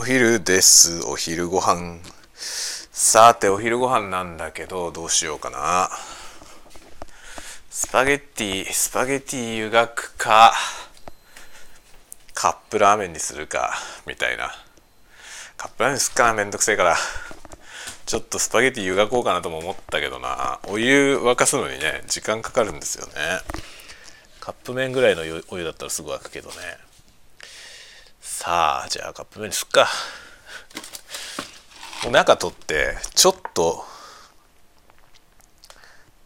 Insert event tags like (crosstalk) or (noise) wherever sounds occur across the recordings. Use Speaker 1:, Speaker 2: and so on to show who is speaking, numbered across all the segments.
Speaker 1: お昼です。お昼ご飯。さてお昼ご飯なんだけどどうしようかな。スパゲッティスパゲッティ湯がくかカップラーメンにするかみたいな。カップラーメンすっかなめんどくせえからちょっとスパゲッティ湯がこうかなとも思ったけどな。お湯沸かすのにね時間かかるんですよね。カップ麺ぐらいのお湯だったらすぐ沸くけどね。さあじゃあカップ麺にすっか。もう中取ってちょっと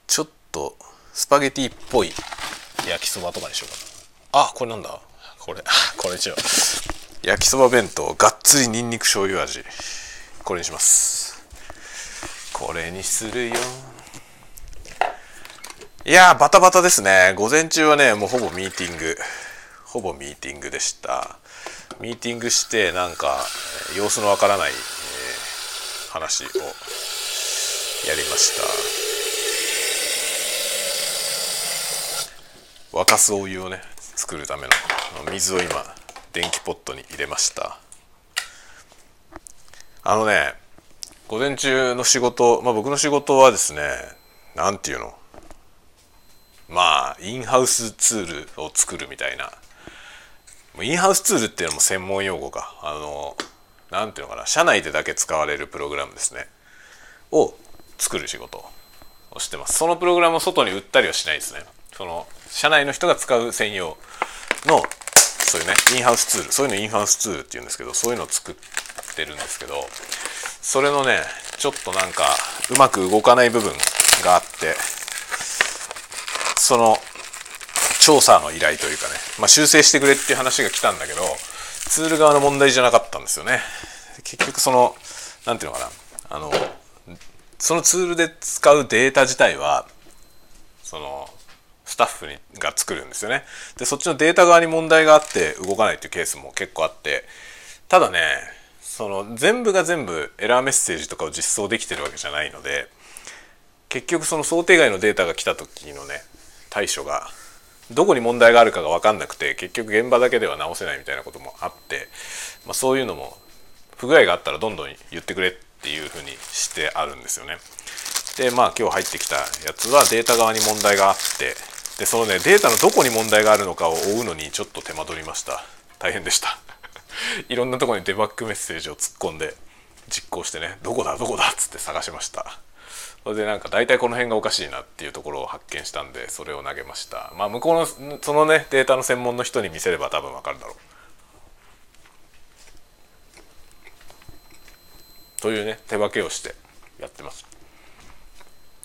Speaker 1: ちょっとスパゲティっぽい焼きそばとかにしようかな。あこれなんだ。これこれ違う。焼きそば弁当がっつりにんにく醤油味。これにします。これにするよ。いやバタバタですね。午前中はねもうほぼミーティング。ほぼミーティングでした。ミーティングしてなんか様子のわからない、えー、話をやりました。沸かすお湯をね作るための水を今電気ポットに入れました。あのね午前中の仕事まあ僕の仕事はですね何て言うの？まあインハウスツールを作るみたいなインハウスツールっていうのも専門用語かあの何ていうのかな社内でだけ使われるプログラムですね。を作る仕事をしてます。そのプログラムを外に売ったりはしないですね。その社内の人が使う専用のそういうねインハウスツールそういうのインハウスツールっていうんですけどそういうのを作ってるんですけどそれのねちょっとなんかうまく動かない部分があってその調査の依頼というかね、まあ、修正してくれっていう話が来たんだけどツール側の問題じゃなかったんですよね。結局その何ていうのかな。あのそのツールで使うデータ自体はそのスタッフにが作るんですよね。でそっちのデータ側に問題があって動かないっていうケースも結構あって。ただねその全部が全部エラーメッセージとかを実装できてるわけじゃないので結局その想定外のデータが来た時のね対処がどこに問題があるかが分かんなくて結局現場だけでは直せないみたいなこともあって、まあ、そういうのも不具合があったらどんどん言ってくれっていうふうにしてあるんですよね。でまあ今日入ってきたやつはデータ側に問題があってでそのねデータのどこに問題があるのかを追うのにちょっと手間取りました。大変でした。(laughs) いろんなとこにデバッグメッセージを突っ込んで実行してねどこだどこだっつって探しました。それでなんか大体この辺がおかしいなっていうところを発見したんでそれを投げました。まあ向こうのそのねデータの専門の人に見せれば多分わかるだろう。というね手分けをしてやってます。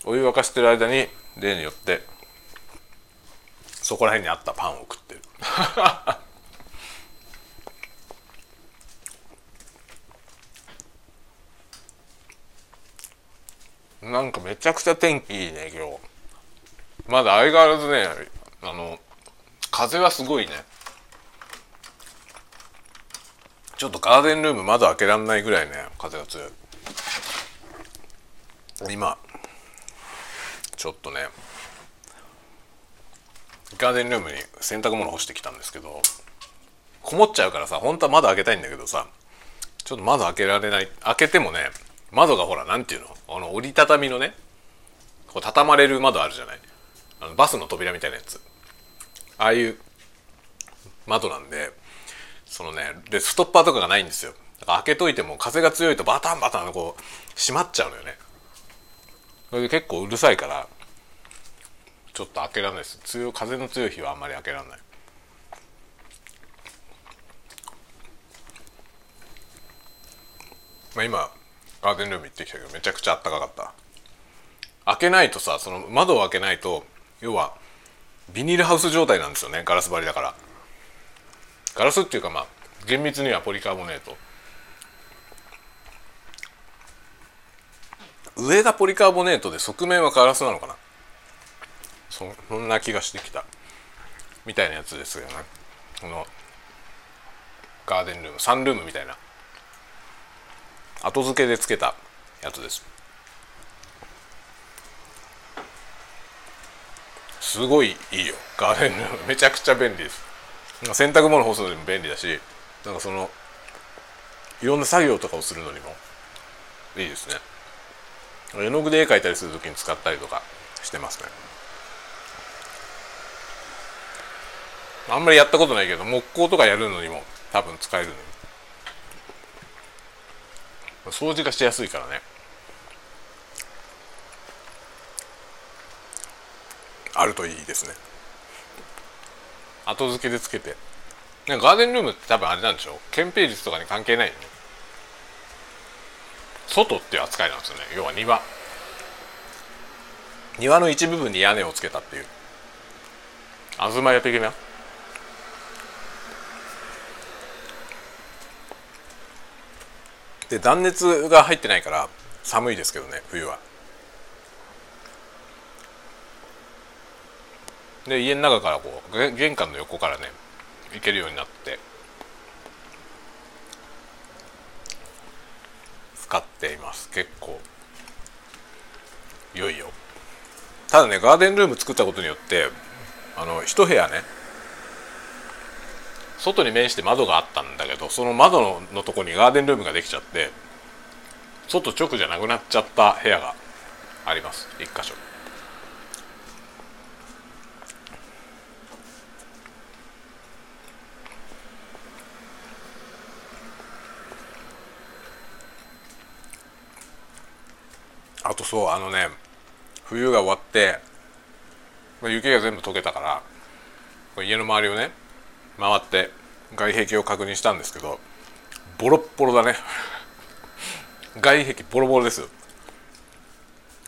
Speaker 1: お湯沸かしてる間に例によってそこら辺にあったパンを食ってる。なんかめちゃくちゃ天気いいね今日。まだ相変わらずねあの風はすごいね。ちょっとガーデンルーム窓開けらんないぐらいね風が強い。今ちょっとねガーデンルームに洗濯物干してきたんですけどこもっちゃうからさ本当は窓開けたいんだけどさちょっと窓開けられない開けてもね窓がほら何ていうの？あの折りたたみのねこう畳まれる窓あるじゃない？あのバスの扉みたいなやつ。ああいう窓なんでそのねでストッパーとかがないんですよ。だから開けといても風が強いとバタンバタンこう閉まっちゃうのよね。それで結構うるさいからちょっと開けられないです。強風の強い日はあんまり開けられない。まあ今ガーデンルーム行ってきたけどめちゃくちゃあったかかった。開けないとさその窓を開けないと要はビニールハウス状態なんですよね。ガラス張りだから。ガラスっていうかまあ厳密にはポリカーボネート。上がポリカーボネートで側面はガラスなのかな？そんな気がしてきた。みたいなやつですよね。このガーデンルームサンルームみたいな。後付けでつけたやつです。すごいいいよ。ガーデンルーム。(laughs) めちゃくちゃ便利です。洗濯物干すのにも便利だしなんかそのいろんな作業とかをするのにもいいですね。絵の具で絵描いたりする時に使ったりとかしてますね。あんまりやったことないけど木工とかやるのにも多分使えるのに。掃除がしやすいからね。あるといいですね。後付けでつけて。ガーデンルームって多分あれなんでしょう。憲兵率とかに関係ないよね。外っていう扱いなんですよね。要は庭。庭の一部分に屋根をつけたっていう。東屋的な。で断熱が入ってないから寒いですけどね冬は。で家の中からこう玄関の横からね行けるようになって使っています。結構いよいよ。ただねガーデンルーム作ったことによってあの一部屋ね外に面して窓があったんだけどその窓ののとこにガーデンルームができちゃって外直じゃなくなっちゃった部屋があります。一箇所。あとそうあのね冬が終わって雪が全部溶けたから家の周りをね回って外壁を確認したんですけどボロッボロだね。外壁ボロボロです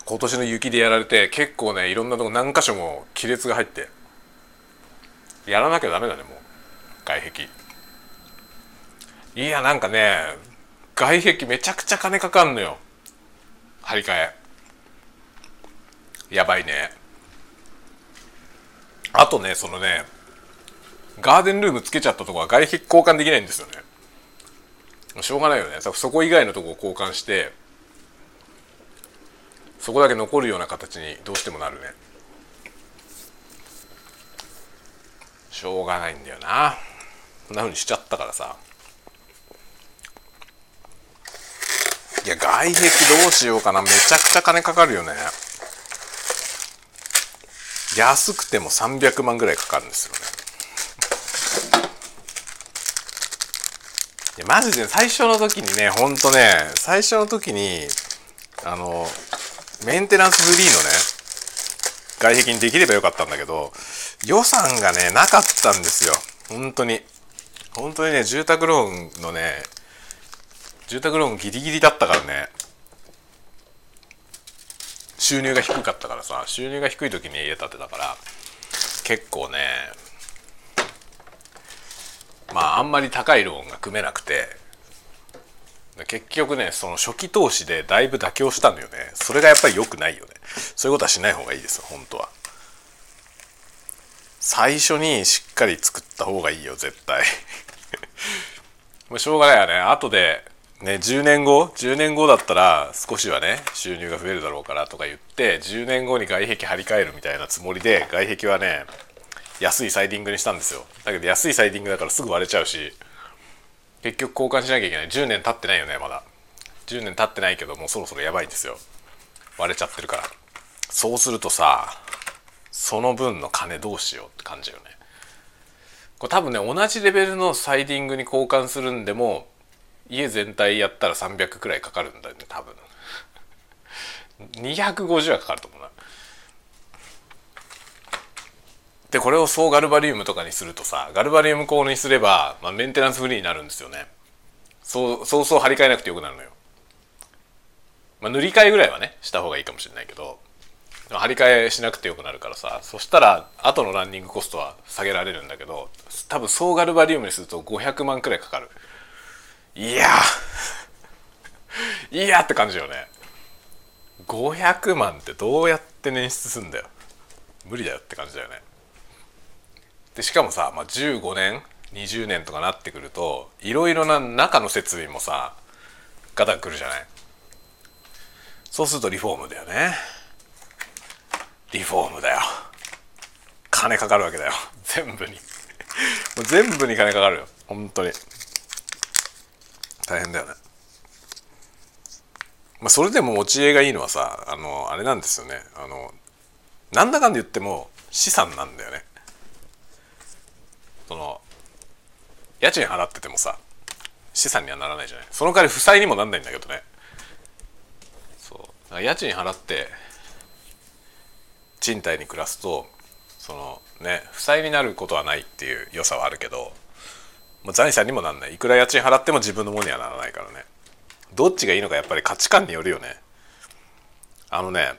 Speaker 1: 今年の雪でやられて結構ねいろんなとこ何箇所も亀裂が入ってやらなきゃダメだねもう。外壁。いやなんかね外壁めちゃくちゃ金かかんのよ。張り替え。やばいね。あとねそのねガーデンルームつけちゃったとこは外壁交換できないんですよね。しょうがないよね。そこ以外のとこを交換してそこだけ残るような形にどうしてもなるね。しょうがないんだよな。こんなふうにしちゃったからさ。いや外壁どうしようかな。めちゃくちゃ金かかるよね。安くても300万ぐらいかかるんですよね。いやマジで最初の時にねほんとね最初の時にあのメンテナンスフリーのね外壁にできればよかったんだけど予算がねなかったんですよ。本当に。本当にね住宅ローンのね住宅ローンギリギリだったからね。収入が低かったからさ収入が低い時に家建てたから結構ねまああんまり高いローンが組めなくて。結局ねその初期投資でだいぶ妥協したんだよね。それがやっぱり良くないよね。そういうことはしない方がいいですよ本当は。最初にしっかり作った方がいいよ絶対。(laughs) もうしょうがないよね。後でね、10年後？10年後だったら少しはね収入が増えるだろうからとか言って10年後に外壁張り替えるみたいなつもりで外壁はね安いサイディングにしたんですよ。だけど安いサイディングだからすぐ割れちゃうし。結局交換しなきゃいけない。10年経ってないよねまだ。10年経ってないけどもうそろそろやばいんですよ。割れちゃってるから。そうするとさその分の金どうしようって感じよね。これ多分ね同じレベルのサイディングに交換するんでも家全体やったら300くらいかかるんだよね多分。250はかかると思うな。でこれを総ガルバリウムとかにするとさガルバリウム鋼にすれば、まあ、メンテナンスフリーになるんですよね。そうそうそう張り替えなくてよくなるのよ、まあ、塗り替えぐらいはねした方がいいかもしれないけど張り替えしなくてよくなるからさそしたら後のランニングコストは下げられるんだけど多分総ガルバリウムにすると500万くらいかかる。いや (laughs) いやって感じよね。500万ってどうやって捻出すんだよ。無理だよって感じだよね。でしかもさ、まあ、15年20年とかなってくるといろいろな中の設備もさガタがくるじゃない？そうするとリフォームだよね。リフォームだよ。金かかるわけだよ。全部に。もう全部に金かかるよ。本当に。大変だよね。まあそれでも持ち家がいいのはさあのあれなんですよね。あのなんだかんだ言っても資産なんだよねその家賃払っててもさ資産にはならないじゃない。その代わり負債にもなんないんだけどね。そう。家賃払って賃貸に暮らすとそのね負債になることはないっていう良さはあるけどもう財産にもなんない。いくら家賃払っても自分のものにはならないからね。どっちがいいのかやっぱり価値観によるよね。あのね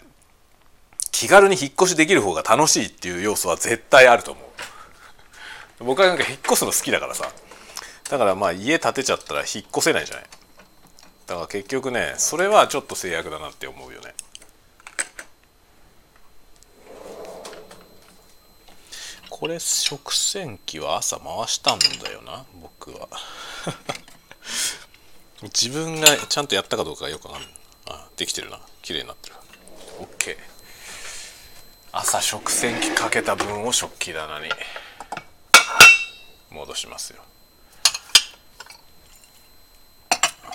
Speaker 1: 気軽に引っ越しできる方が楽しいっていう要素は絶対あると思う。僕はなんか引っ越すの好きだからさ。だからまあ家建てちゃったら引っ越せないじゃない。だから結局ねそれはちょっと制約だなって思うよね。これ食洗機は朝回したんだよな僕は。(laughs) 自分がちゃんとやったかどうかよくわかんない。あできてるな。綺麗になってる。OK 朝食洗機かけた分を食器棚に戻しますよ。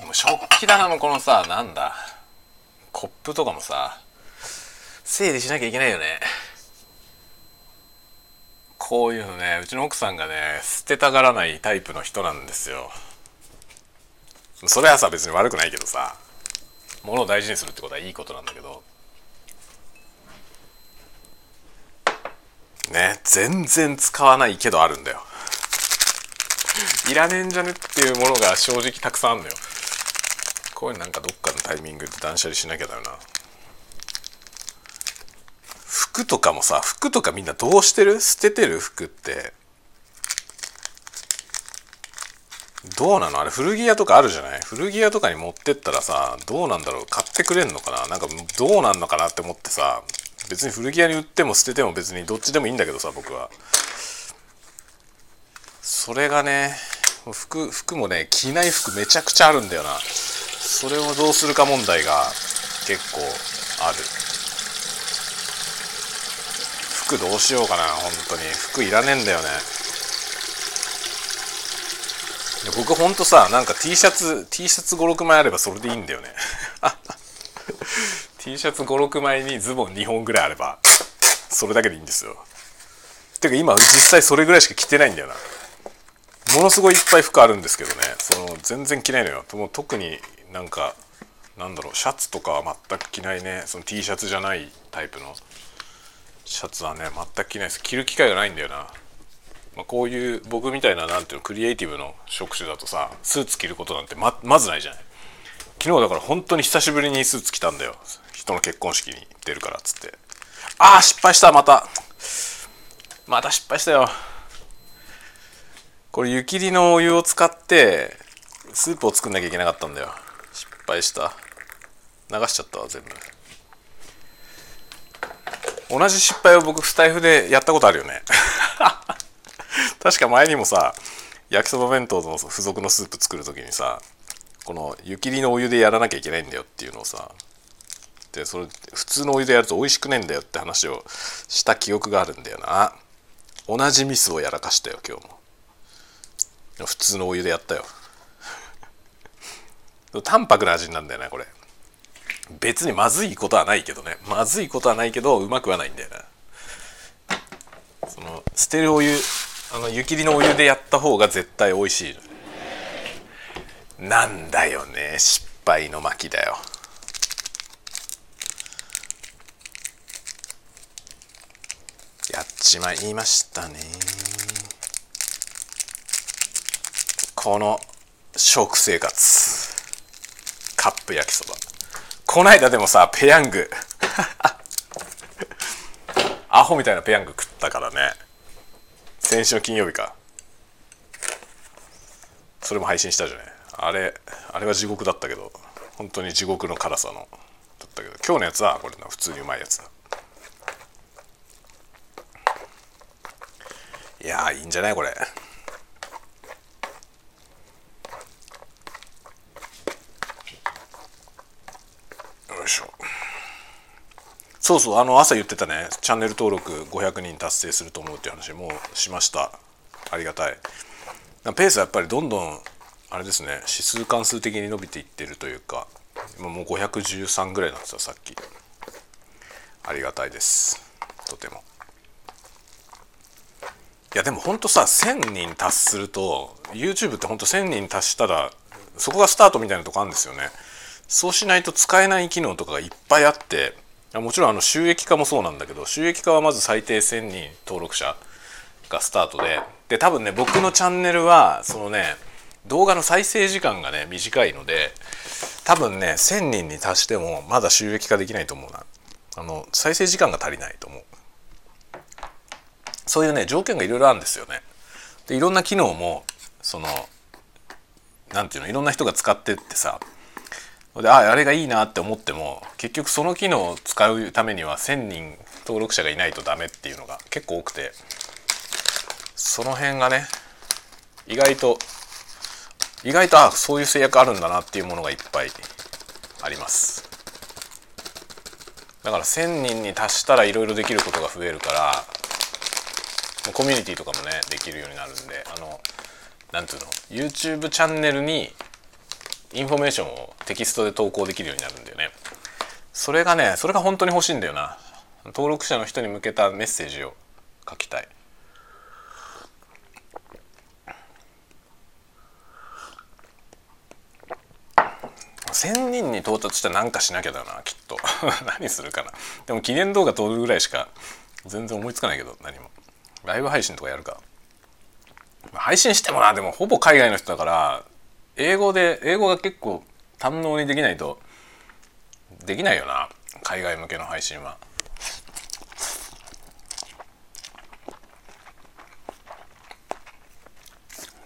Speaker 1: もう食器棚のこのさなんだコップとかもさ整理しなきゃいけないよね。こういうのねうちの奥さんがね捨てたがらないタイプの人なんですよ。それはさ別に悪くないけどさ物を大事にするってことはいいことなんだけど。ね全然使わないけどあるんだよ。いらねえんじゃねっていうものが正直たくさんあるのよ。こういうなんかどっかのタイミングで断捨離しなきゃだよな。服とかもさ服とかみんなどうしてる？捨ててる？服って。どうなの？あれ古着屋とかあるじゃない？古着屋とかに持ってったらさどうなんだろう？買ってくれんのかな？なんかどうなんのかなって思ってさ別に古着屋に売っても捨てても別にどっちでもいいんだけどさ僕は。それがね服服もね着ない服めちゃくちゃあるんだよな。それをどうするか問題が結構ある。服どうしようかな本当に。服いらねえんだよね。僕ほんとさなんか T シャツ T シャツ56枚あればそれでいいんだよね。(laughs) T シャツ56枚にズボン2本ぐらいあればそれだけでいいんですよ。てか今実際それぐらいしか着てないんだよな。ものすごいいっぱい服あるんですけどね。その全然着ないのよ。もう特になんかなんだろうシャツとかは全く着ないね。その T シャツじゃないタイプの。シャツはね全く着ない。です着る機会がないんだよな、まあ、こういう僕みたいななんていうのクリエイティブの職種だとさスーツ着ることなんてままずないじゃない。昨日だから本当に久しぶりにスーツ着たんだよ。人の結婚式に出るからっつって。ああ失敗したまた。また失敗したよ。これ湯切りのお湯を使ってスープを作んなきゃいけなかったんだよ。敗した。流しちゃったわ全部。同じ失敗を僕スタイフでやったことあるよね。(laughs) 確か前にもさ焼きそば弁当の付属のスープ作る時にさこの湯切りのお湯でやらなきゃいけないんだよっていうのをさでそれ普通のお湯でやると美味しくねえんだよって話をした記憶があるんだよな。同じミスをやらかしたよ今日も。普通のお湯でやったよ。淡白な味なんだよねこれ。別にまずいことはないけどね。まずいことはないけどうまくはないんだよな。その捨てるお湯あの湯切りのお湯でやった方が絶対美味しい。なんだよね失敗の巻だよ。やっちまいましたね。この食生活。カップ焼きそば。こないだでもさペヤング。(laughs) アホみたいなペヤング食ったからね。先週の金曜日か。それも配信したじゃない。あれあれは地獄だったけど。本当に地獄の辛さの。だったけど今日のやつはこれ普通にうまいやつだ。いやいいんじゃないこれよいしょそうそうあの朝言ってたね。チャンネル登録500人達成すると思うっていう話もうしました。ありがたい。ペースはやっぱりどんどんあれですね。指数関数的に伸びていってるというかもう513ぐらいなんですよさっき。ありがたいです。とても。いやでもほんとさ1000人達すると YouTube ってほんと1000人達したらそこがスタートみたいなとこあるんですよね。そうしないと使えない機能とかがいっぱいあってもちろんあの収益化もそうなんだけど収益化はまず最低1000人登録者がスタートでで多分ね僕のチャンネルはそのね動画の再生時間がね短いので多分ね1000人に達してもまだ収益化できないと思うな。あの再生時間が足りないと思う。そういうね条件がいろいろあるんですよね。でいろんな機能もその何ていうのいろんな人が使ってってさでああれがいいなって思っても結局その機能を使うためには1,000人登録者がいないとダメっていうのが結構多くてその辺がね意外と意外とあそういう制約あるんだなっていうものがいっぱいあります。だから1,000人に達したらいろいろできることが増えるからコミュニティとかもねできるようになるんであのなんていうの？YouTube チャンネルにインフォメーションをテキストで投稿できるようになるんだよね。それがねそれが本当に欲しいんだよな。登録者の人に向けたメッセージを書きたい。1,000人に到達したら何かしなきゃだなきっと。(laughs) 何するかな。でも記念動画撮るぐらいしか全然思いつかないけど何も。ライブ配信とかやるか。配信してもなでもほぼ海外の人だから英語で英語が結構堪能にできないとできないよな海外向けの配信は。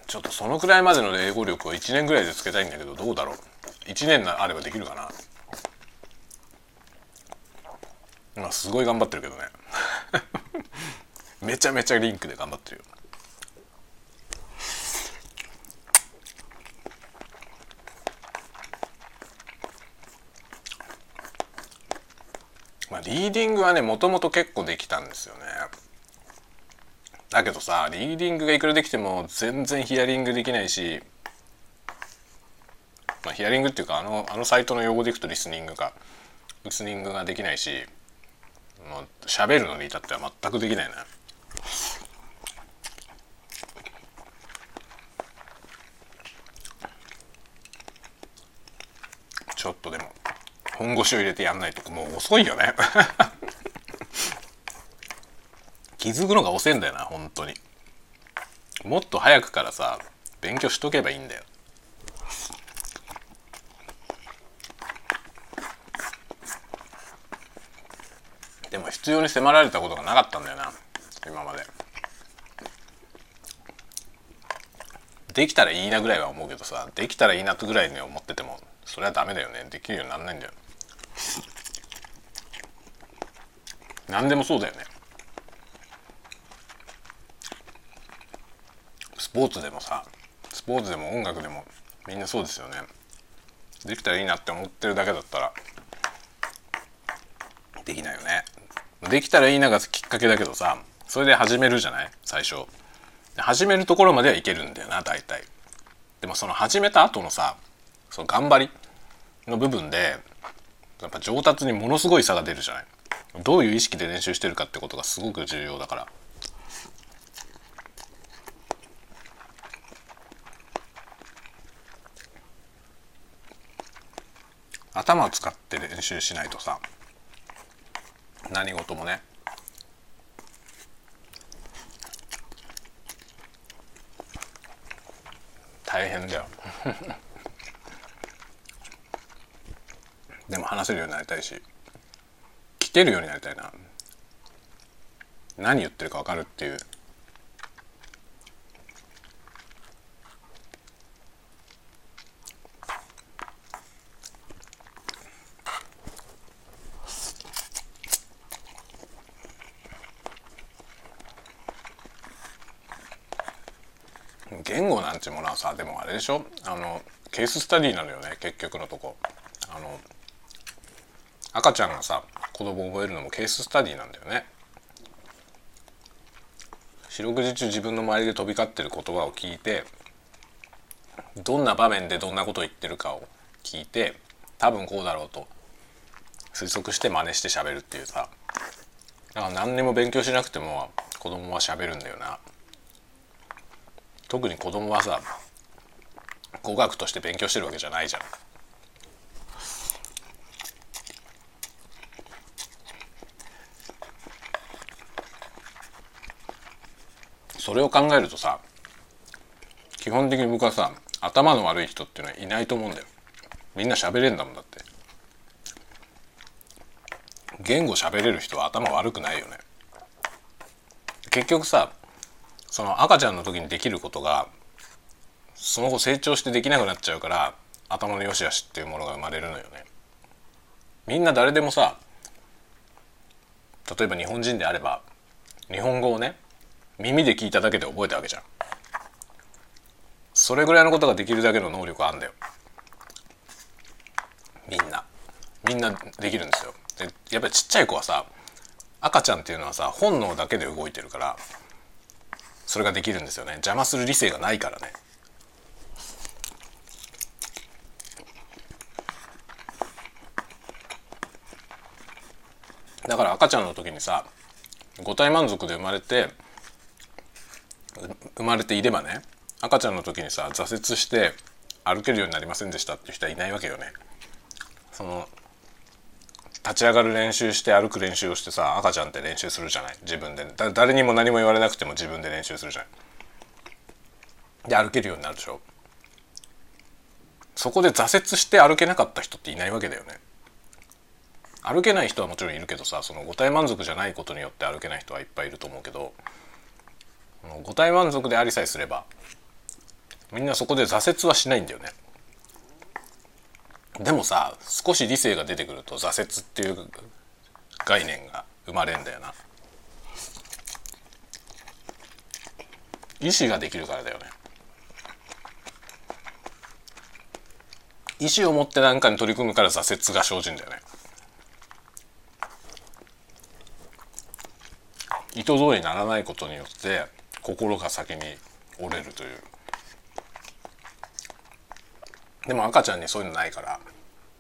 Speaker 1: ちょっとそのくらいまでの英語力を1年ぐらいでつけたいんだけどどうだろう。1年あればできるかな。今すごい頑張ってるけどね。(laughs) めちゃめちゃリンクで頑張ってるよ。リーディングはねもともと結構できたんですよね。だけどさリーディングがいくらできても全然ヒアリングできないしまあヒアリングっていうかあのあのサイトの用語でいくとリスニングがリスニングができないしもう喋るのに至っては全くできないね。ちょっとで本腰を入れてやんないともう遅いよね。(laughs) 気づくのが遅いんだよな本当に。もっと早くからさ勉強しとけばいいんだよ。でも必要に迫られたことがなかったんだよな今まで。できたらいいなぐらいは思うけどさできたらいいなとぐらいに思っててもそれはダメだよね。できるようになんないんだよ。何でもそうだよね。スポーツでもさスポーツでも音楽でもみんなそうですよね。できたらいいなって思ってるだけだったらできないよね。できたらいいながきっかけだけどさそれで始めるじゃない？最初。始めるところまではいけるんだよな大体。でもその始めた後のさその頑張りの部分でやっぱ上達にものすごい差が出るじゃない？どういう意識で練習してるかってことがすごく重要だから。頭を使って練習しないとさ何事もね。大変だよ。(laughs) でも話せるようになりたいし。聞けるようになりたいな。何言ってるか分かるっていう。言語なんてものはさでもあれでしょ？あのケーススタディなのよね結局のとこ。あの赤ちゃんがさ子供を覚えるのもケーススタディなんだよね。四六時中自分の周りで飛び交ってる言葉を聞いてどんな場面でどんなことを言ってるかを聞いて多分こうだろうと推測して真似して喋るっていうさ。だから何にも勉強しなくても子供は喋るんだよな。特に子供はさ語学として勉強してるわけじゃないじゃん。それを考えるとさ基本的に僕はさ頭の悪い人っていうのはいないと思うんだよ。みんな喋れんだもんだって。言語喋れる人は頭悪くないよね。結局さその赤ちゃんの時にできることがその後成長してできなくなっちゃうから頭の良し悪しっていうものが生まれるのよね。みんな誰でもさ例えば日本人であれば日本語をね耳で聞いただけで覚えたわけじゃん。それぐらいのことができるだけの能力あんだよ。みんな。みんなできるんですよ。でやっぱりちっちゃい子はさ赤ちゃんっていうのはさ本能だけで動いてるからそれができるんですよね。邪魔する理性がないからね。だから赤ちゃんの時にさ五体満足で生まれて生まれていればね赤ちゃんの時にさ挫折して歩けるようになりませんでしたっていう人はいないわけよね。その立ち上がる練習して歩く練習をしてさ赤ちゃんって練習するじゃない？自分で。誰にも何も言われなくても自分で練習するじゃないで歩けるようになるでしょ？そこで挫折して歩けなかった人っていないわけだよね。歩けない人はもちろんいるけどさその五体満足じゃないことによって歩けない人はいっぱいいると思うけど五体満足でありさえすればみんなそこで挫折はしないんだよね。でもさ少し理性が出てくると挫折っていう概念が生まれんだよな。意志ができるからだよね。意志を持って何かに取り組むから挫折が生じんだよね。意図通りにならないことによって心が先に折れるという。でも赤ちゃんにそういうのないから、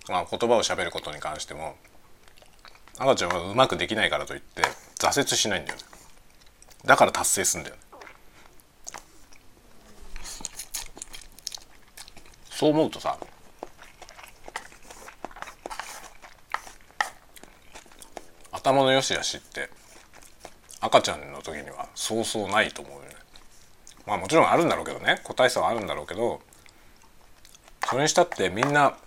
Speaker 1: まあ、言葉を喋ることに関しても赤ちゃんはうまくできないからといって挫折しないんだよね。だから達成するんだよね。そう思うとさ頭の良し悪しって赤ちゃんの時にはそうそうないと思うよね。まあもちろんあるんだろうけどね。個体差はあるんだろうけどそれにしたってみんな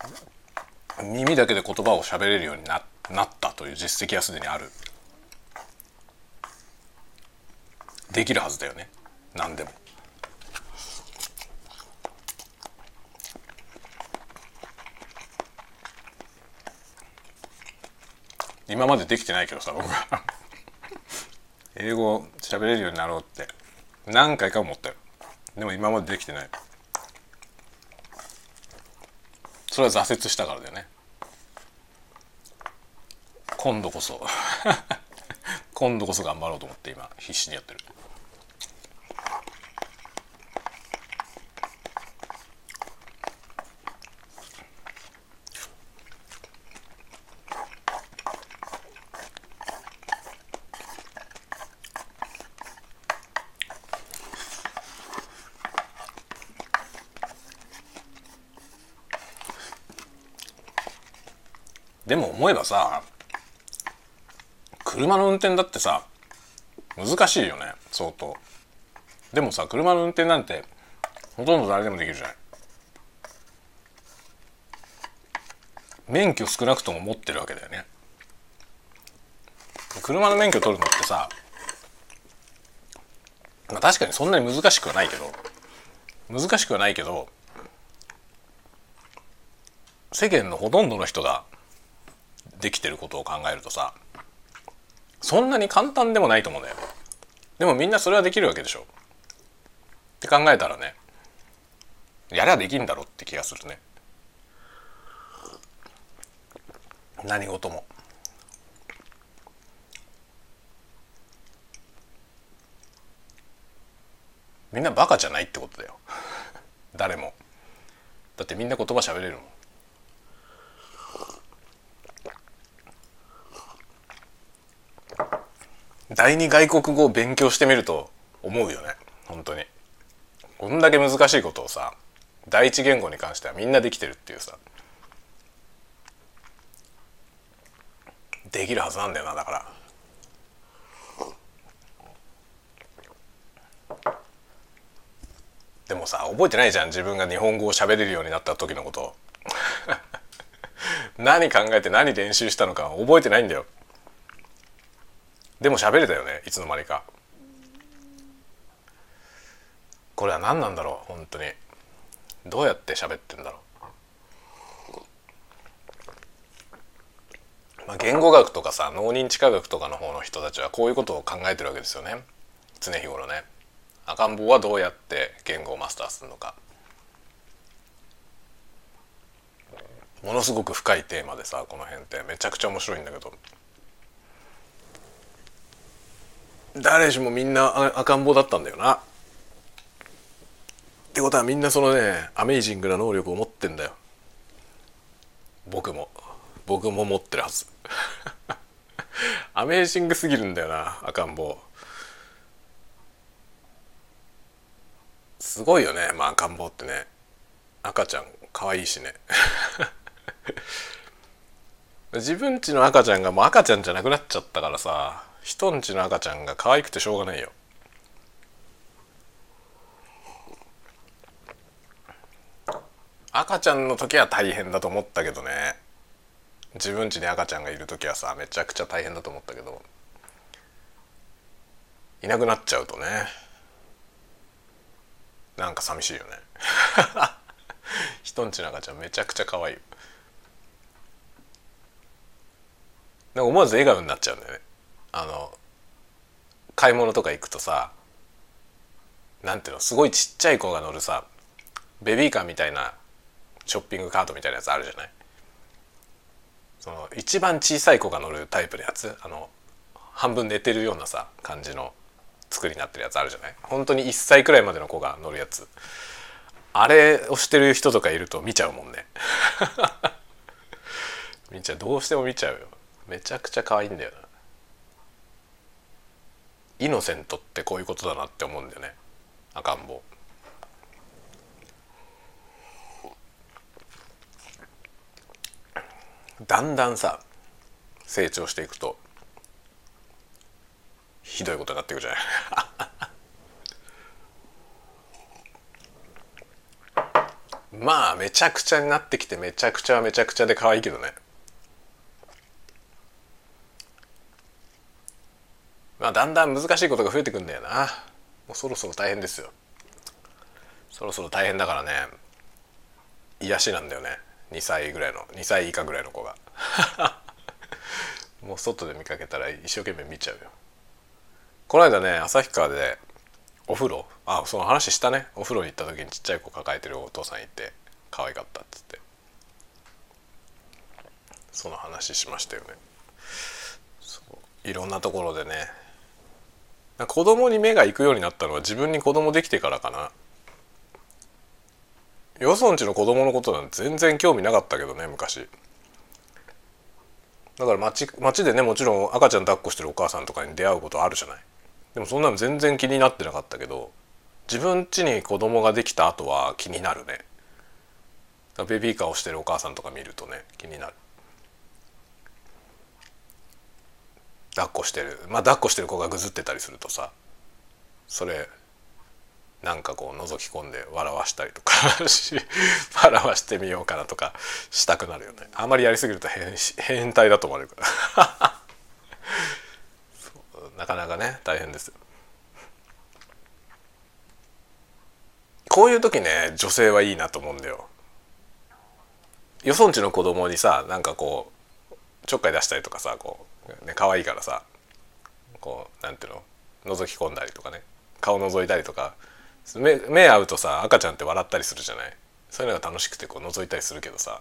Speaker 1: 耳だけで言葉を喋れるようにななったという実績はすでにある。できるはずだよね。何でも。今までできてないけどさ僕は。英語喋れるようになろうって。何回か思ったよ。でも今までできてない。それは挫折したからだよね。今度こそ。(laughs) 今度こそ頑張ろうと思って今必死にやってる。でも思えばさ車の運転だってさ難しいよね相当。でもさ車の運転なんてほとんど誰でもできるじゃない免許少なくとも持ってるわけだよね。車の免許取るのってさまあ確かにそんなに難しくはないけど難しくはないけど世間のほとんどの人ができてることを考えるとさそんなに簡単でもないと思うんだよでもみんなそれはできるわけでしょ。って考えたらねやりゃできんだろうって気がするね。何事も。みんなバカじゃないってことだよ。(laughs) 誰も。だってみんな言葉喋れるもん。第二外国語を勉強してみると思うよね。本当に。こんだけ難しいことをさ第一言語に関してはみんなできてるっていうさできるはずなんだよなだから。でもさ覚えてないじゃん自分が日本語を喋れるようになった時のこと。(laughs) 何考えて何練習したのか覚えてないんだよ。でも喋れたよねいつの間にか。これは何なんだろう本当に。どうやって喋ってんだろう、まあ、言語学とかさ脳認知科学とかの方の人たちはこういうことを考えてるわけですよね。常日頃ね。赤ん坊はどうやって言語をマスターするのか。ものすごく深いテーマでさこの辺って。めちゃくちゃ面白いんだけど。誰しもみんな赤ん坊だったんだよな。ってことはみんなそのねアメイジングな能力を持ってんだよ。僕も僕も持ってるはず。(laughs) アメージングすぎるんだよな赤ん坊。すごいよねまあ赤ん坊ってね赤ちゃん可愛いしね (laughs) 自分ちの赤ちゃんがもう赤ちゃんじゃなくなっちゃったからさ人んちの赤ちゃんが可愛くてしょうがないよ。赤ちゃんの時は大変だと思ったけどね。自分家に赤ちゃんがいる時はさめちゃくちゃ大変だと思ったけどいなくなっちゃうとねなんか寂しいよね。(laughs) 人んちの赤ちゃんめちゃくちゃ可愛いなんか思わず笑顔になっちゃうんだよね。あの買い物とか行くとさなんていうのすごいちっちゃい子が乗るさベビーカーみたいなショッピングカートみたいなやつあるじゃない？その一番小さい子が乗るタイプのやつあの半分寝てるようなさ感じの作りになってるやつあるじゃない？本当に1歳くらいまでの子が乗るやつ。あれをしてる人とかいると見ちゃうもんね。(laughs) 見ちゃう。どうしても見ちゃうよ。めちゃくちゃ可愛いんだよな。イノセントってこういうことだなって思うんだよね。赤ん坊。だんだんさ成長していくとひどいことになっていくじゃない。(laughs) まあめちゃくちゃになってきてめちゃくちゃはめちゃくちゃで可愛いけどね。まあ、だんだん難しいことが増えてくんだよな。もうそろそろ大変ですよ。そろそろ大変だからね。癒しなんだよね。2歳ぐらいの2歳以下ぐらいの子が。(laughs) もう外で見かけたら一生懸命見ちゃうよ。この間ね旭川でお風呂あその話したね。お風呂に行った時にちっちゃい子抱えてるお父さんいて可愛かったっつって。その話しましたよね。いろんなところでね子供に目が行くようになったのは自分に子供できてからかな。よそんちの子供のことなんて全然興味なかったけどね昔。だから街街でねもちろん赤ちゃん抱っこしてるお母さんとかに出会うことあるじゃない。でもそんなの全然気になってなかったけど自分家に子供ができた後は気になるね。ベビーカーをしてるお母さんとか見るとね気になる。抱っこしてる。まあ抱っこしてる子がぐずってたりするとさそれなんかこう覗き込んで笑わしたりとか (laughs) 笑わしてみようかなとかしたくなるよね。あんまりやりすぎると変変態だと思われるから。(laughs) なかなかね大変ですよ。こういう時ね女性はいいなと思うんだよ。よそんちの子供にさなんかこうちょっかい出したりとかさこうね可愛いからさこうなんていうの？覗き込んだりとかね。顔覗いたりとか。目目合うとさ赤ちゃんって笑ったりするじゃない？そういうのが楽しくてこう覗いたりするけどさ。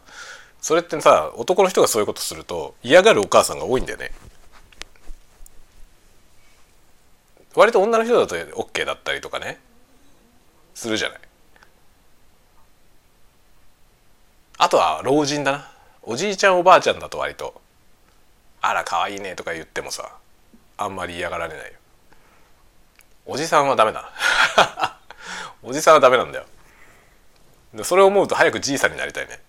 Speaker 1: それってさ男の人がそういうことすると嫌がるお母さんが多いんだよね。割と女の人だと OK だったりとかね。するじゃない？あとは老人だな。おじいちゃんおばあちゃんだと割と「あら可愛いね」とか言ってもさあんまり嫌がられないよ。おじさんはダメだ。(laughs) おじさんはダメなんだよ。でそれを思うと早くじいさんになりたいね。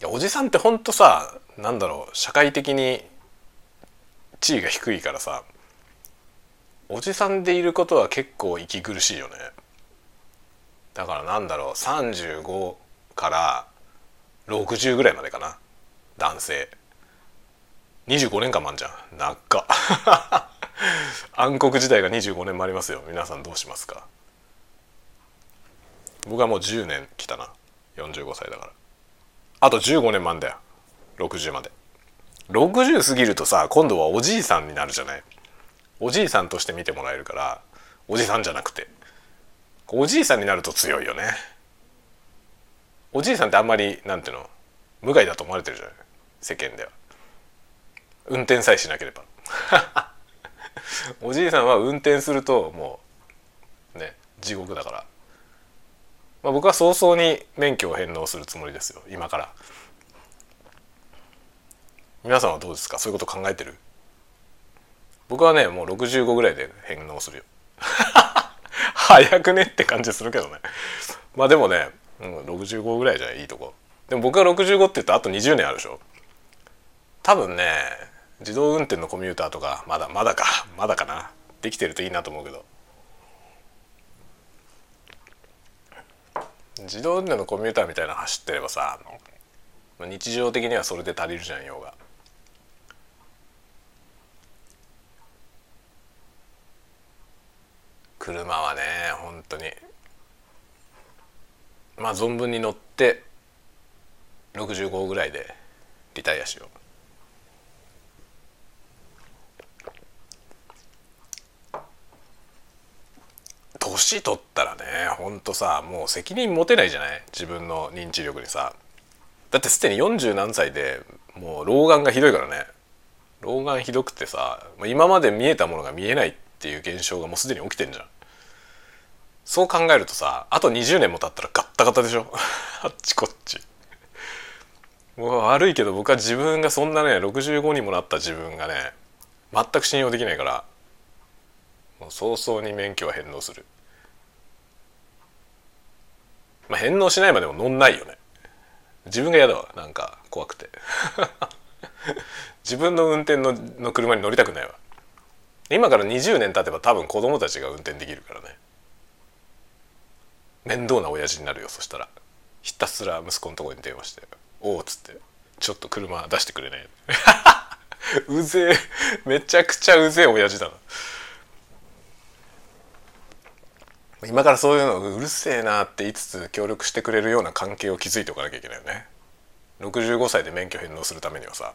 Speaker 1: いやおじさんってほんとさなんだろう社会的に地位が低いからさおじさんでいることは結構息苦しいよね。だからなんだろう35から60ぐらいまでかな。男性。25年間もあんじゃん。長っ。(laughs) 暗黒時代が25年もありますよ。皆さんどうしますか？僕はもう10年来たな。45歳だから。あと15年もあんだよ。60まで。60過ぎるとさ今度はおじいさんになるじゃない？おじいさんとして見てもらえるからおじさんじゃなくて。おじいさんになると強いよね。おじいさんってあんまりなんていうの？無害だと思われてるじゃない？世間では。運転さえしなければ。(laughs) おじいさんは運転するともうね地獄だから、まあ、僕は早々に免許を返納するつもりですよ今から。皆さんはどうですか？そういうこと考えてる？僕はねもう65ぐらいで返納するよ。(laughs) 早くねって感じするけどね。まあでもね、うん、65ぐらいじゃいいとこ。でも僕が65って言うとあと20年あるでしょ。多分ね自動運転のコミューターとかまだまだか (laughs) まだかなできてるといいなと思うけど自動運転のコミューターみたいなの走ってればさ日常的にはそれで足りるじゃん用が。車はね本当にまあ存分に乗って65ぐらいでリタイアしよう。年取ったらねほんとさもう責任持てないじゃない？自分の認知力にさ。だってすでに40何歳でもう老眼がひどいからね。老眼ひどくてさ今まで見えたものが見えないっていう現象がもうすでに起きてんじゃん。そう考えるとさあと20年も経ったらガッタガタでしょ？(laughs) あっちこっち。もう悪いけど僕は自分がそんなね65にもなった自分がね全く信用できないからもう早々に免許は返納する。まあ、返納しないまでも乗んないよね。自分が嫌だわ。なんか怖くて。(laughs) 自分の運転のの車に乗りたくないわ。今から20年経てば多分子供たちが運転できるからね。面倒な親父になるよ。そしたら。ひたすら息子のとこに電話して「おお」っつって「ちょっと車出してくれね。え (laughs)」うぜえ。めちゃくちゃうぜえ親父だな。今からそういうのうるせえなって言いつつ協力してくれるような関係を築いておかなきゃいけないよね。65歳で免許返納するためにはさ。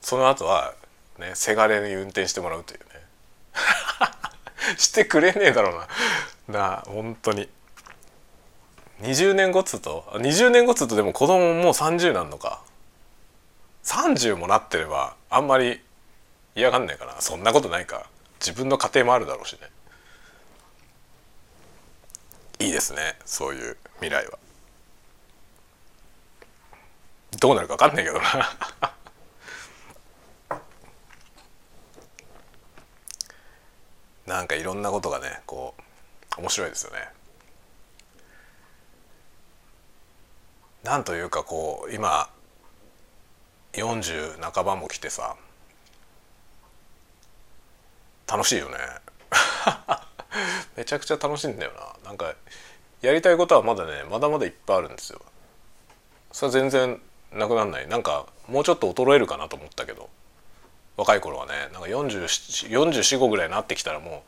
Speaker 1: その後はねせがれに運転してもらうというね。(laughs) してくれねえだろうな。なあ本当に。20年後っつうと20年後っつうとでも子供もう30なんのか。30もなってればあんまり嫌がんないかな。そんなことないか。自分の家庭もあるだろうしね。いいですねそういう未来は。どうなるか分かんないけどな。なんかいろんなことがねこう面白いですよね。なんというかこう今40半ばも来てさ楽しいよね。(laughs) めちゃくちゃ楽しいんだよな。なんかやりたいことはまだねまだまだいっぱいあるんですよ。それは全然なくなんない。なんかもうちょっと衰えるかなと思ったけど。若い頃はね。なんか4445ぐらいになってきたらも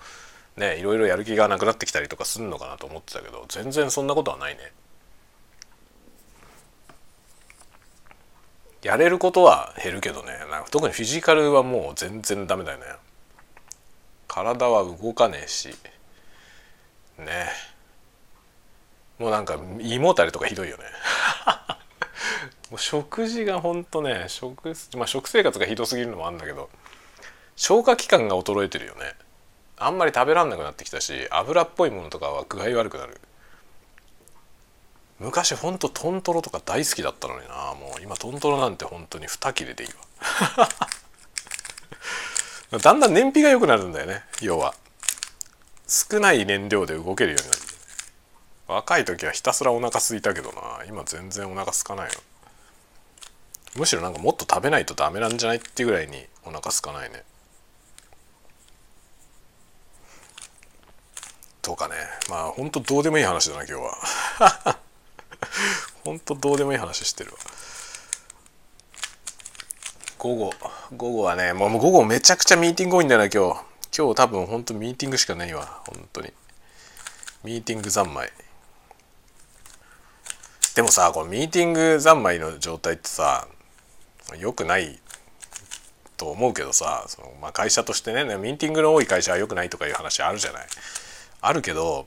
Speaker 1: うねいろいろやる気がなくなってきたりとかすんのかなと思ってたけど全然そんなことはないね。やれることは減るけどね。なんか特にフィジカルはもう全然ダメだよね。体は動かねえし。ね。えもうなんか胃もたれとかひどいよね。(laughs) もう食事がほんとね食,、まあ、食生活がひどすぎるのもあるんだけど消化器官が衰えてるよね。あんまり食べらんなくなってきたし油っぽいものとかは具合悪くなる。昔ほんとトントロとか大好きだったのにな。もう今トントロなんて本当に2切れでいいわ。(laughs) だんだん燃費が良くなるんだよね要は。少ない燃料で動けるようになる。若い時はひたすらお腹空いたけどな。今全然お腹空かないよむしろなんかもっと食べないとダメなんじゃないっていうぐらいにお腹空かないね。とかね。まあほんとどうでもいい話だな今日は。(laughs) ほんとどうでもいい話してるわ。午後午後はねもう午後めちゃくちゃミーティング多いんだよな今日。今日多分ほんとミーティングしかないわ本当に。ミーティング三昧。でもさこのミーティング三昧の状態ってさ良くないと思うけどさその、まあ、会社としてねミーティングの多い会社は良くないとかいう話あるじゃない？あるけど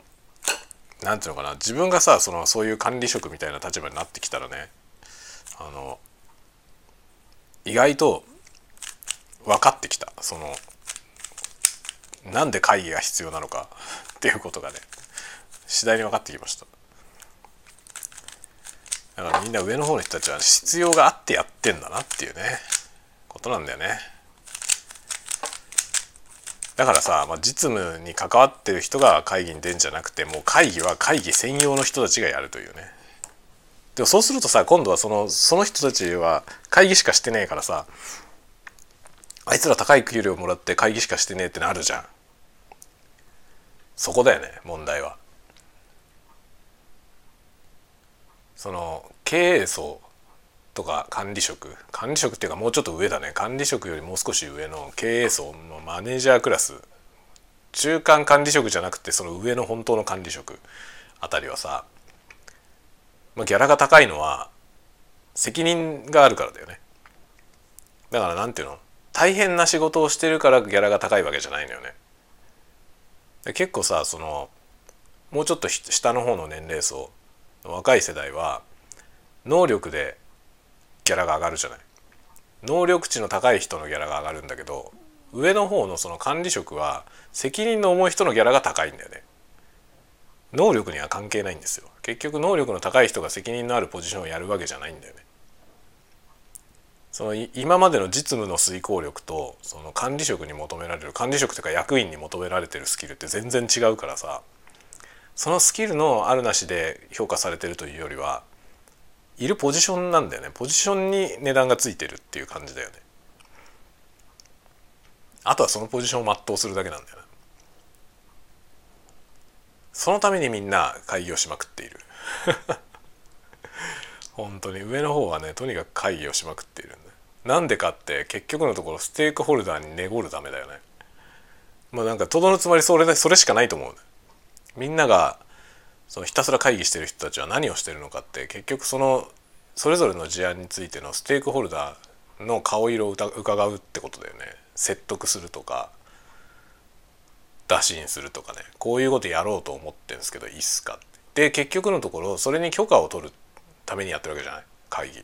Speaker 1: 何ていうのかな自分がさそのそういう管理職みたいな立場になってきたらねあの意外と分かってきたそのなんで会議が必要なのかっていうことがね次第に分かってきましただからみんな上の方の人たちは必要があってやってんだなっていうねことなんだよね。だからさ、まあ、実務に関わってる人が会議に出るんじゃなくてもう会議は会議専用の人たちがやるというね。でもそうするとさ今度はそのその人たちは会議しかしてねえからさあいつら高い給料もらって会議しかしてねえってなるじゃん。そこだよね問題は。その経営層とか管理職管理職っていうかもうちょっと上だね。管理職よりもう少し上の経営層のマネージャークラス。中間管理職じゃなくてその上の本当の管理職あたりはさ、まあ、ギャラが高いのは責任があるからだよね。だから何ていうの大変な仕事をしてるからギャラが高いわけじゃないのよね。結構さそのもうちょっと下の方の年齢層若い世代は能力でギャラが上がるじゃない。能力値の高い人のギャラが上がるんだけど上の方のその管理職は責任の重い人のギャラが高いんだよね。能力には関係ないんですよ。結局能力の高い人が責任のあるポジションをやるわけじゃないんだよね。その今までの実務の遂行力とその管理職に求められる管理職というか役員に求められてるスキルって全然違うからさ。そのスキルのあるなしで評価されてるというよりはいるポジションなんだよね。ポジションに値段がついてるっていう感じだよね。あとはそのポジションを全うするだけなんだよなそのためにみんな会議をしまくっている。(laughs) 本当に。上の方はねとにかく会議をしまくっているんだなんでかって結局のところステークホルダーに濁るためだよね。まあなんかとどのつまりそれそれしかないと思うみんながそのひたすら会議してる人たちは何をしてるのかって結局そのそれぞれの事案についてのステークホルダーの顔色を伺うってことだよね説得するとか打診するとかねこういうことやろうと思ってんですけどいいっすかってで結局のところそれに許可を取るためにやってるわけじゃない？会議。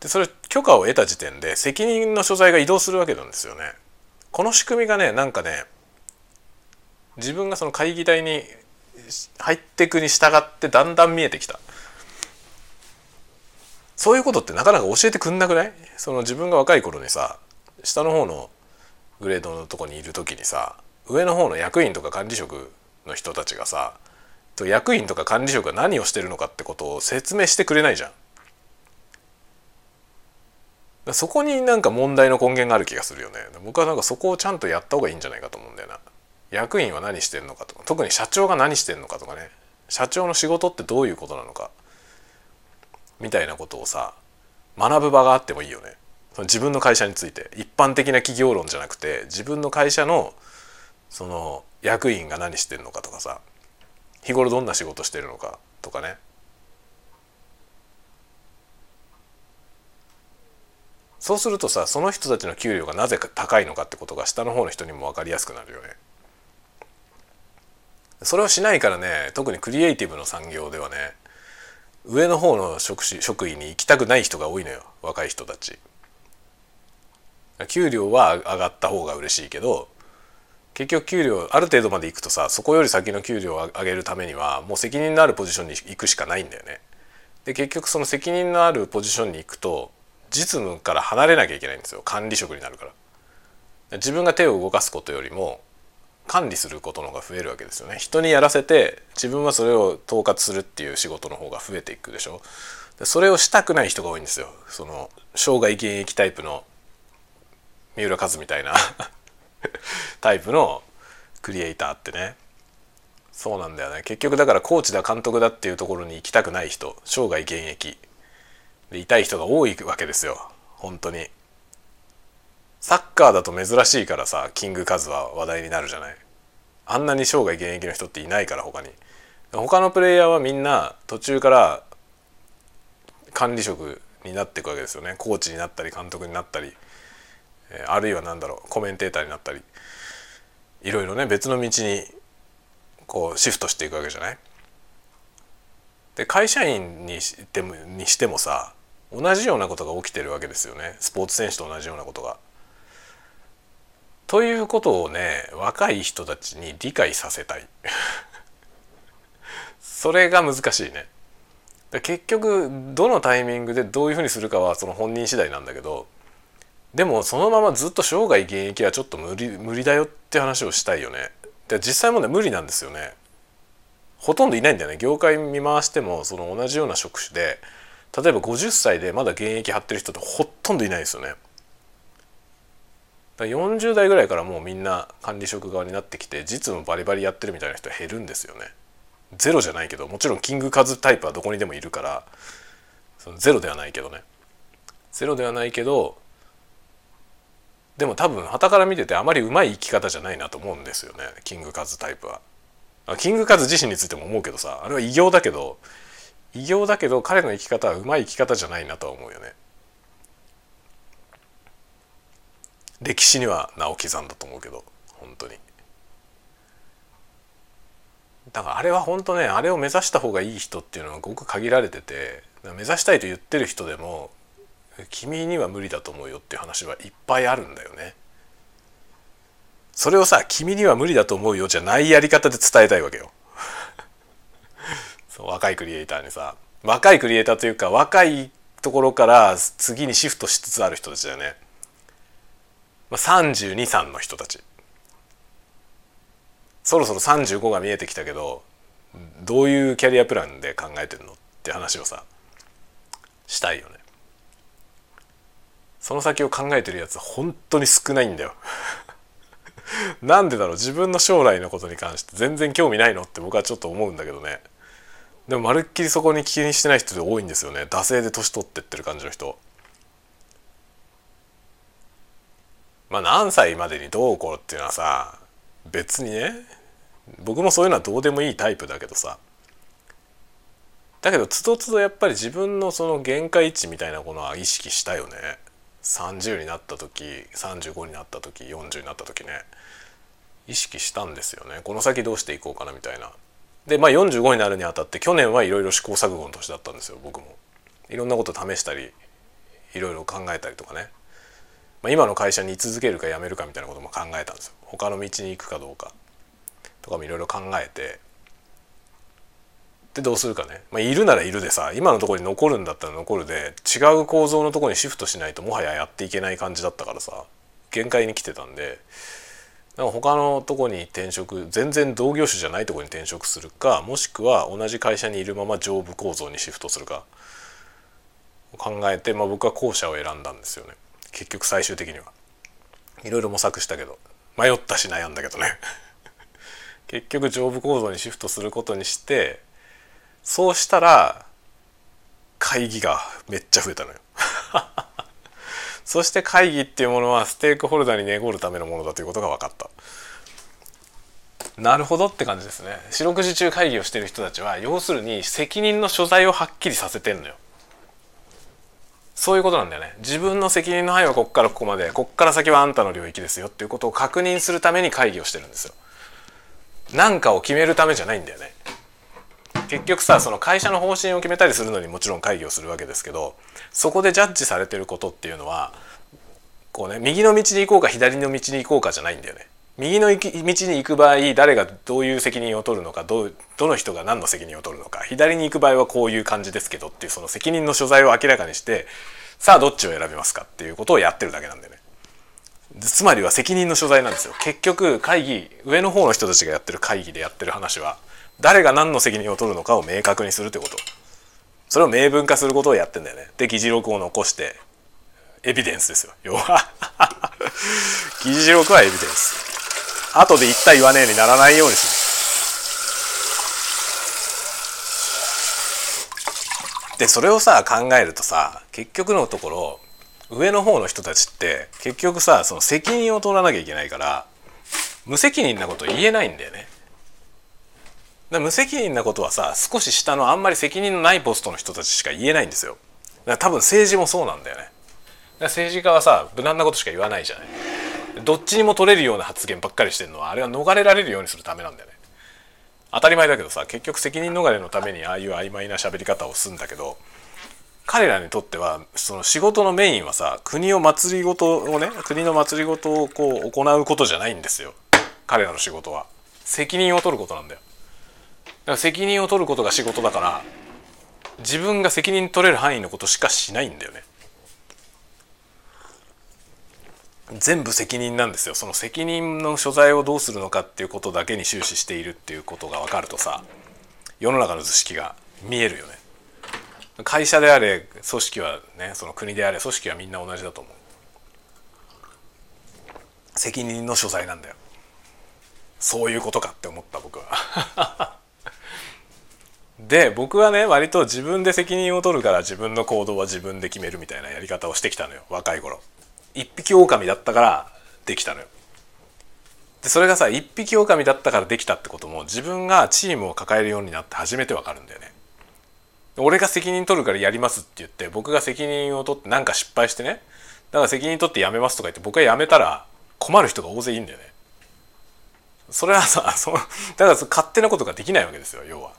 Speaker 1: でそれ許可を得た時点で責任の所在が移動するわけなんですよね。この仕組みがねなんかね自分がその会議台に入っていくに従ってだんだん見えてきたそういうことってなかなか教えてくんなくない？その自分が若い頃にさ下の方のグレードのとこにいる時にさ上の方の役員とか管理職の人たちがさ役員とか管理職が何をしてるのかってことを説明してくれないじゃん。そこになんか問題の根源がある気がするよね。僕はなんかそこをちゃんとやった方がいいんじゃないかと思うんだよな。役員は何してんのかとか特に社長が何してんのかとかね社長の仕事ってどういうことなのかみたいなことをさ学ぶ場があってもいいよね。その自分の会社について。一般的な企業論じゃなくて自分の会社のその役員が何してんのかとかさ日頃どんな仕事してるのかとかね。そうするとさその人たちの給料がなぜ高いのかってことが下の方の人にも分かりやすくなるよね。それをしないからね特にクリエイティブの産業ではね上の方の職種職位に行きたくない人が多いのよ若い人たち。給料は上がった方が嬉しいけど結局給料ある程度まで行くとさそこより先の給料を上げるためにはもう責任のあるポジションに行くしかないんだよね。で結局その責任のあるポジションに行くと実務から離れなきゃいけないんですよ管理職になるから。自分が手を動かすことよりも管理することのが増えるわけですよね。人にやらせて自分はそれを統括するっていう仕事の方が増えていくでしょ。でそれをしたくない人が多いんですよ。その生涯現役タイプの三浦和みたいな (laughs) タイプのクリエイターってねそうなんだよね結局だからコーチだ監督だっていうところに行きたくない人生涯現役でいたい人が多いわけですよ本当にサッカーだと珍しいからさキングカズは話題になるじゃない？あんなに生涯現役の人っていないから他に。他のプレイヤーはみんな途中から管理職になっていくわけですよね。コーチになったり監督になったりあるいは何だろうコメンテーターになったり。いろいろね別の道にこうシフトしていくわけじゃない？で会社員にしてもにしてもさ同じようなことが起きてるわけですよね。スポーツ選手と同じようなことが。ということをね若い人たちに理解させたい (laughs) それが難しいね結局どのタイミングでどういうふうにするかはその本人次第なんだけどでもそのままずっと生涯現役はちょっと無理無理だよって話をしたいよね。で実際問題無理なんですよね。ほとんどいないんだよね業界見回してもその同じような職種で例えば50歳でまだ現役張ってる人ってほとんどいないですよね。40代ぐらいからもうみんな管理職側になってきて実務バリバリやってるみたいな人減るんですよね。ゼロじゃないけどもちろんキングカズタイプはどこにでもいるからそのゼロではないけどねゼロではないけどでも多分旗から見ててあまりうまい生き方じゃないなと思うんですよねキングカズタイプは。キングカズ自身についても思うけどさあれは偉業だけど偉業だけど彼の生き方はうまい生き方じゃないなとは思うよね。歴史には名を刻んだと思うけど本当に。だからあれは本当ねあれを目指した方がいい人っていうのはごく限られてて目指したいと言ってる人でも君には無理だと思うよっていう話はいっぱいあるんだよね。それをさ「君には無理だと思うよ」じゃないやり方で伝えたいわけよ。(laughs) そう若いクリエイターにさ若いクリエイターというか若いところから次にシフトしつつある人たちだよね。323の人たち。そろそろ35が見えてきたけどどういうキャリアプランで考えてるのって話をさしたいよね。その先を考えてるやつ本当に少ないんだよ。(laughs) なんでだろう？自分の将来のことに関して全然興味ないのって僕はちょっと思うんだけどね。でもまるっきりそこに気にしてない人で多いんですよね。惰性で年取ってってる感じの人。まあ何歳までにどうこうっていうのはさ別にね僕もそういうのはどうでもいいタイプだけどさだけどつどつどやっぱり自分のその限界値みたいなものは意識したよね30になった時35になった時40になった時ね意識したんですよねこの先どうしていこうかなみたいな。でまあ45になるにあたって去年はいろいろ試行錯誤の年だったんですよ僕も。いろんなこと試したりいろいろ考えたりとかね、まあ、今の会社に居続けるか辞めるかみたいなことも考えたんですよ。他の道に行くかどうか。とかもいろいろ考えて。でどうするかね、まあ、いるならいるでさ今のところに残るんだったら残るで違う構造のところにシフトしないともはややっていけない感じだったからさ限界に来てたんで。なんか他のとこに転職全然同業種じゃないとこに転職するかもしくは同じ会社にいるまま上部構造にシフトするか考えて、まあ、僕は後者を選んだんですよね。結局最終的には。いろいろ模索したけど。迷ったし悩んだけどね。(laughs) 結局上部構造にシフトすることにしてそうしたら会議がめっちゃ増えたのよ。(laughs) そして会議っていうものはステークホルダーに寝ごるためのものだということが分かった。なるほどって感じですね。四六時中会議をしてる人たちは要するに責任の所在をはっきりさせてんのよ。そういうことなんだよね。自分の責任の範囲はここからここまでここから先はあんたの領域ですよっていうことを確認するために会議をしてるんですよ。何かを決めるためじゃないんだよね。結局さその会社の方針を決めたりするのにもちろん会議をするわけですけどそこでジャッジされてることっていうのはこうね右の道に行こうか左の道に行こうかじゃないんだよね。右の道に行く場合誰がどういう責任を取るのかどどの人が何の責任を取るのか左に行く場合はこういう感じですけどっていうその責任の所在を明らかにしてさあどっちを選びますかっていうことをやってるだけなんでね。つまりは責任の所在なんですよ。結局会議上の方の人たちがやってる会議でやってる話は誰が何の責任を取るのかを明確にするってこと。それを明文化することをやってんだよね。で議事録を残してエビデンスですよ。要は (laughs) 議事録はエビデンス。後で言った言わねえにならないようにするでそれをさ考えるとさ結局のところ上の方の人たちって結局さその責任を取らなきゃいけないから無責任なこと言えないんだよね。だ無責任なことはさ少し下のあんまり責任のないポストの人たちしか言えないんですよ。だから多分政治もそうなんだよね。政治家はさ無難なことしか言わないじゃない。どっちにも取れるような発言ばっかりしてるのはあれは逃れられるようにするためなんだよね。当たり前だけどさ結局責任逃れのためにああいう曖昧な喋り方をするんだけど彼らにとってはその仕事のメインはさ国を祭りごとをね国の祭りごとをこう行うことじゃないんですよ。彼らの仕事は。責任を取ることなんだよ。だから責任を取ることが仕事だから自分が責任取れる範囲のことしかしないんだよね。全部責任なんですよ。その責任の所在をどうするのかっていうことだけに終始しているっていうことが分かるとさ世の中の図式が見えるよね。会社であれ組織はねその国であれ組織はみんな同じだと思う。責任の所在なんだよ。そういうことかって思った僕は。(laughs) で僕はね割と自分で責任を取るから自分の行動は自分で決めるみたいなやり方をしてきたのよ。若い頃。一匹狼だったからできたのよ。でそれがさ一匹狼だったからできたってことも自分がチームを抱えるようになって初めてわかるんだよね。俺が責任取るからやりますって言って僕が責任を取って何か失敗してねだから責任取ってやめますとか言って僕がやめたら困る人が大勢いいんだよね。それはさ (laughs) そだから勝手なことができないわけですよ要は。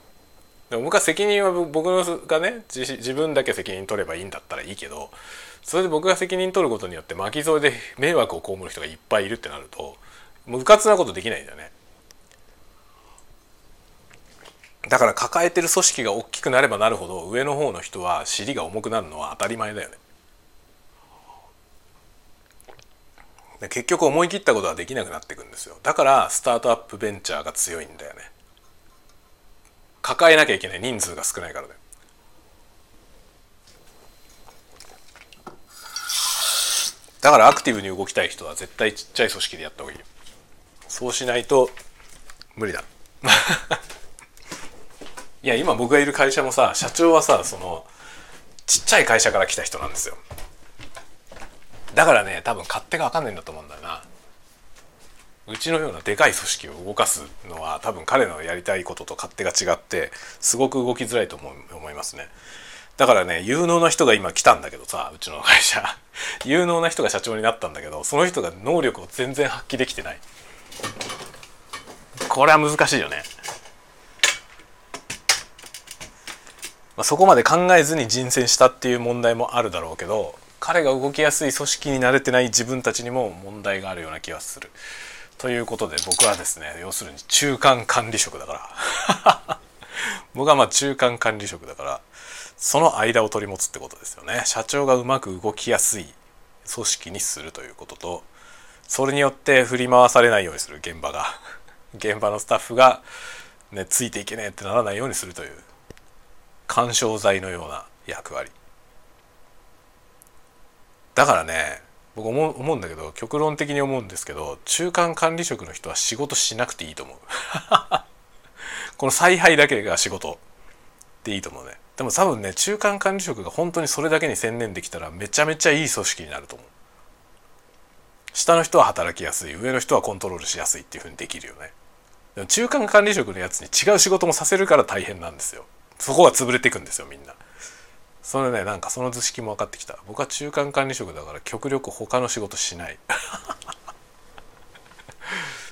Speaker 1: でも僕は責任は僕がね自分だけ責任取ればいいんだったらいいけどそれで僕が責任取ることによって巻き添えで迷惑を被る人がいっぱいいるってなるともううかつなことできないんだよね。だから抱えてる組織が大きくなればなるほど上の方の人は尻が重くなるのは当たり前だよね。結局思い切ったことはできなくなっていくんですよ。だからスタートアップベンチャーが強いんだよね。抱えなきゃいけない人数が少ないからだよだからアクティブに動きたい人は絶対ちっちゃい組織でやった方がいいそうしないと無理だ。(laughs) いや今僕がいる会社もさ社長はさそのちっちゃい会社から来た人なんですよ。だからね多分勝手が分かんないんだと思うんだよな。うちのようなでかい組織を動かすのは多分彼のやりたいことと勝手が違ってすごく動きづらいと思思いますね。だからね有能な人が今来たんだけどさうちの会社。(laughs) 有能な人が社長になったんだけどその人が能力を全然発揮できてない。これは難しいよね。まあ、そこまで考えずに人選したっていう問題もあるだろうけど彼が動きやすい組織に慣れてない自分たちにも問題があるような気がする。ということで僕はですね要するに中間管理職だから。(laughs) 僕はまあ中間管理職だからその間を取り持つってことですよね。社長がうまく動きやすい組織にするということとそれによって振り回されないようにする現場が (laughs) 現場のスタッフが、ね、ついていけねえってならないようにするという緩衝材のような役割。だからね僕思う思うんだけど極論的に思うんですけど中間管理職の人は仕事しなくていいと思う。(laughs) この采配だけが仕事でいいと思うね。でも多分ね中間管理職が本当にそれだけに専念できたらめちゃめちゃいい組織になると思う。下の人は働きやすい。上の人はコントロールしやすいっていうふうにできるよね。でも中間管理職のやつに違う仕事もさせるから大変なんですよ。そこが潰れていくんですよみんな。それねなんかその図式も分かってきた。僕は中間管理職だから極力他の仕事しない。(laughs)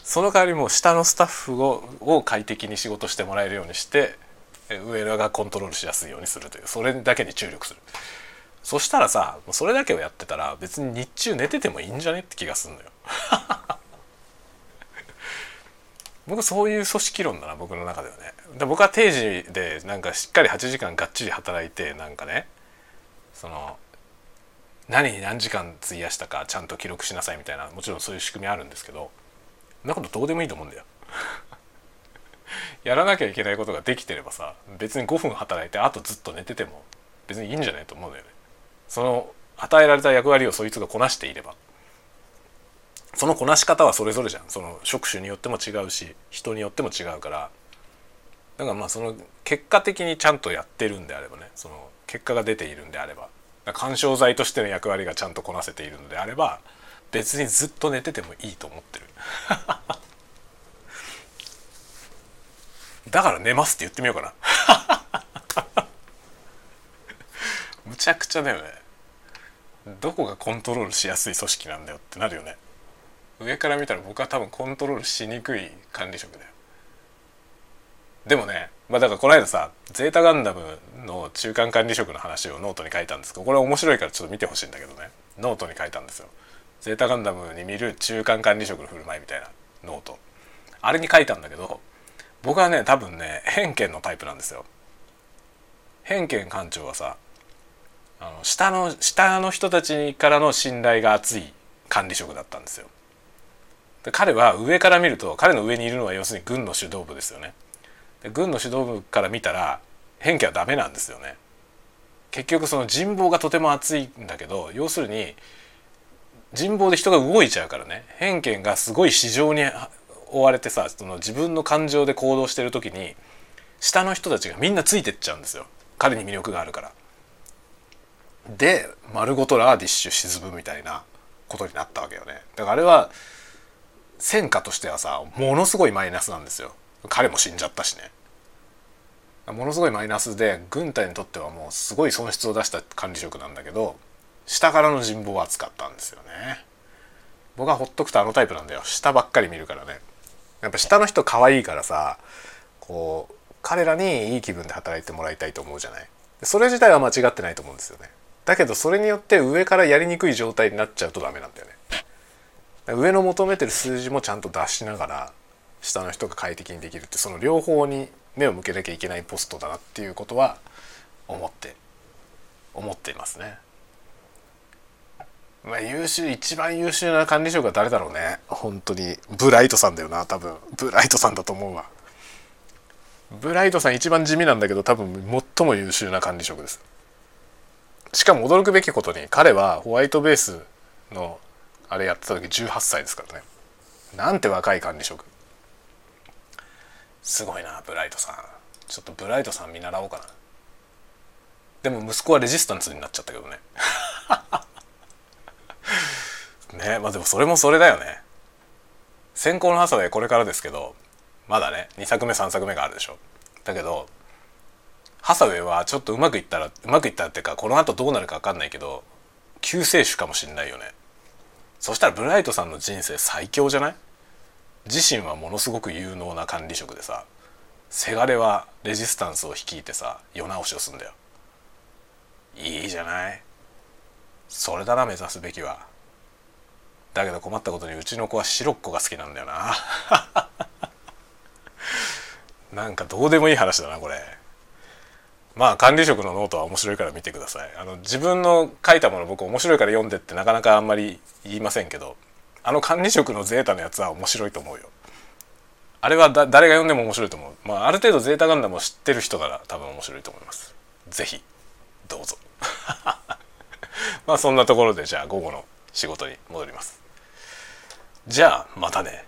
Speaker 1: その代わりも下のスタッフを快適に仕事してもらえるようにして上がコントロールしやすいようにするという。それだけに注力する。そしたらさそれだけをやってたら別に日中寝ててもいいんじゃねって気がすんのよ。(laughs) 僕そういう組織論だな僕の中ではね。で僕は定時でなんかしっかり8時間がっちり働いてなんかねその何に何時間費やしたかちゃんと記録しなさいみたいなもちろんそういう仕組みあるんですけどそんなことどうでもいいと思うんだよ。(laughs) やらなきゃいけないことができてればさ別に5分働いてあとずっと寝てても別にいいんじゃないと思うんだよね。その与えられた役割をそいつがこなしていれば。そのこなし方はそれぞれじゃん。その職種によっても違うし人によっても違うから。だからまあその結果的にちゃんとやってるんであればね。その結果が出ているんであれば。緩衝材としての役割がちゃんとこなせているのであれば別にずっと寝ててもいいと思ってる。だから寝ますって言ってみようかな。(laughs) むちゃくちゃだよね。どこがコントロールしやすい組織なんだよってなるよね。上から見たら僕は多分コントロールしにくい管理職だよ。でもねまあだからこの間さゼータガンダムの中間管理職の話をノートに書いたんですけどこれ面白いからちょっと見てほしいんだけどね。ノートに書いたんですよ。ゼータガンダムに見る中間管理職の振る舞いみたいな note。あれに書いたんだけど僕はね多分ねヘンケンのタイプなんですよ。ヘンケン艦長はさあの下の下の人たちからの信頼が厚い管理職だったんですよ。で彼は上から見ると彼の上にいるのは要するに軍の指導部ですよね。で軍の指導部から見たらヘンケンはダメなんですよね。結局その人望がとても厚いんだけど要するに人望で人が動いちゃうからね。偏見がすごい市場に追われてさその自分の感情で行動してる時に下の人たちがみんなついてっちゃうんですよ。彼に魅力があるから。で丸ごとラーディッシュ沈むみたいなことになったわけよね。だからあれは戦果としてはさものすごいマイナスなんですよ。彼も死んじゃったしね。ものすごいマイナスで軍隊にとってはもうすごい損失を出した管理職なんだけど下からの人望は厚かったんですよね。僕はほっとくとあのタイプなんだよ。下ばっかり見るからね。やっぱ下の人可愛いからさこう彼らにいい気分で働いてもらいたいと思うじゃない？それ自体は間違ってないと思うんですよね。だけどそれによって上からやりにくい状態になっちゃうとダメなんだよね。上の求めてる数字もちゃんと出しながら下の人が快適にできるってその両方に目を向けなきゃいけないポストだなっていうことは思って思っていますね。まあ優秀一番優秀な管理職は誰だろうね。本当に。ブライトさんだよな多分。ブライトさんだと思うわ。ブライトさん一番地味なんだけど多分最も優秀な管理職です。しかも驚くべきことに彼はホワイトベースのあれやってた時18歳ですからね。なんて若い管理職。すごいなブライトさん。ちょっとブライトさん見習おうかな。でも息子はレジスタンスになっちゃったけどね。ねまあでもそれもそれだよね。先行の朝でこれからですけどまだね2作目3作目があるでしょ。だけどハサウェイはちょっとうまくいったらうまくいったっていうかこの後どうなるか分かんないけど救世主かもしんないよね。そしたらブライトさんの人生最強じゃない？自身はものすごく有能な管理職でさせがれはレジスタンスを率いてさ世直しをすんだよ。いいじゃない？それだな目指すべきは。だけど困ったことにうちの子は白っ子が好きなんだよな。(laughs) なんかどうでもいい話だなこれ。まあ管理職のノートは面白いから見てください。あの自分の書いたもの僕面白いから読んでってなかなかあんまり言いませんけどあの管理職のゼータのやつは面白いと思うよ。あれは誰が読んでも面白いと思う。まあある程度ゼータガンダムを知ってる人なら多分面白いと思います。是非どうぞ。まあそんなところでじゃあ午後の仕事に戻ります。じゃあまたね。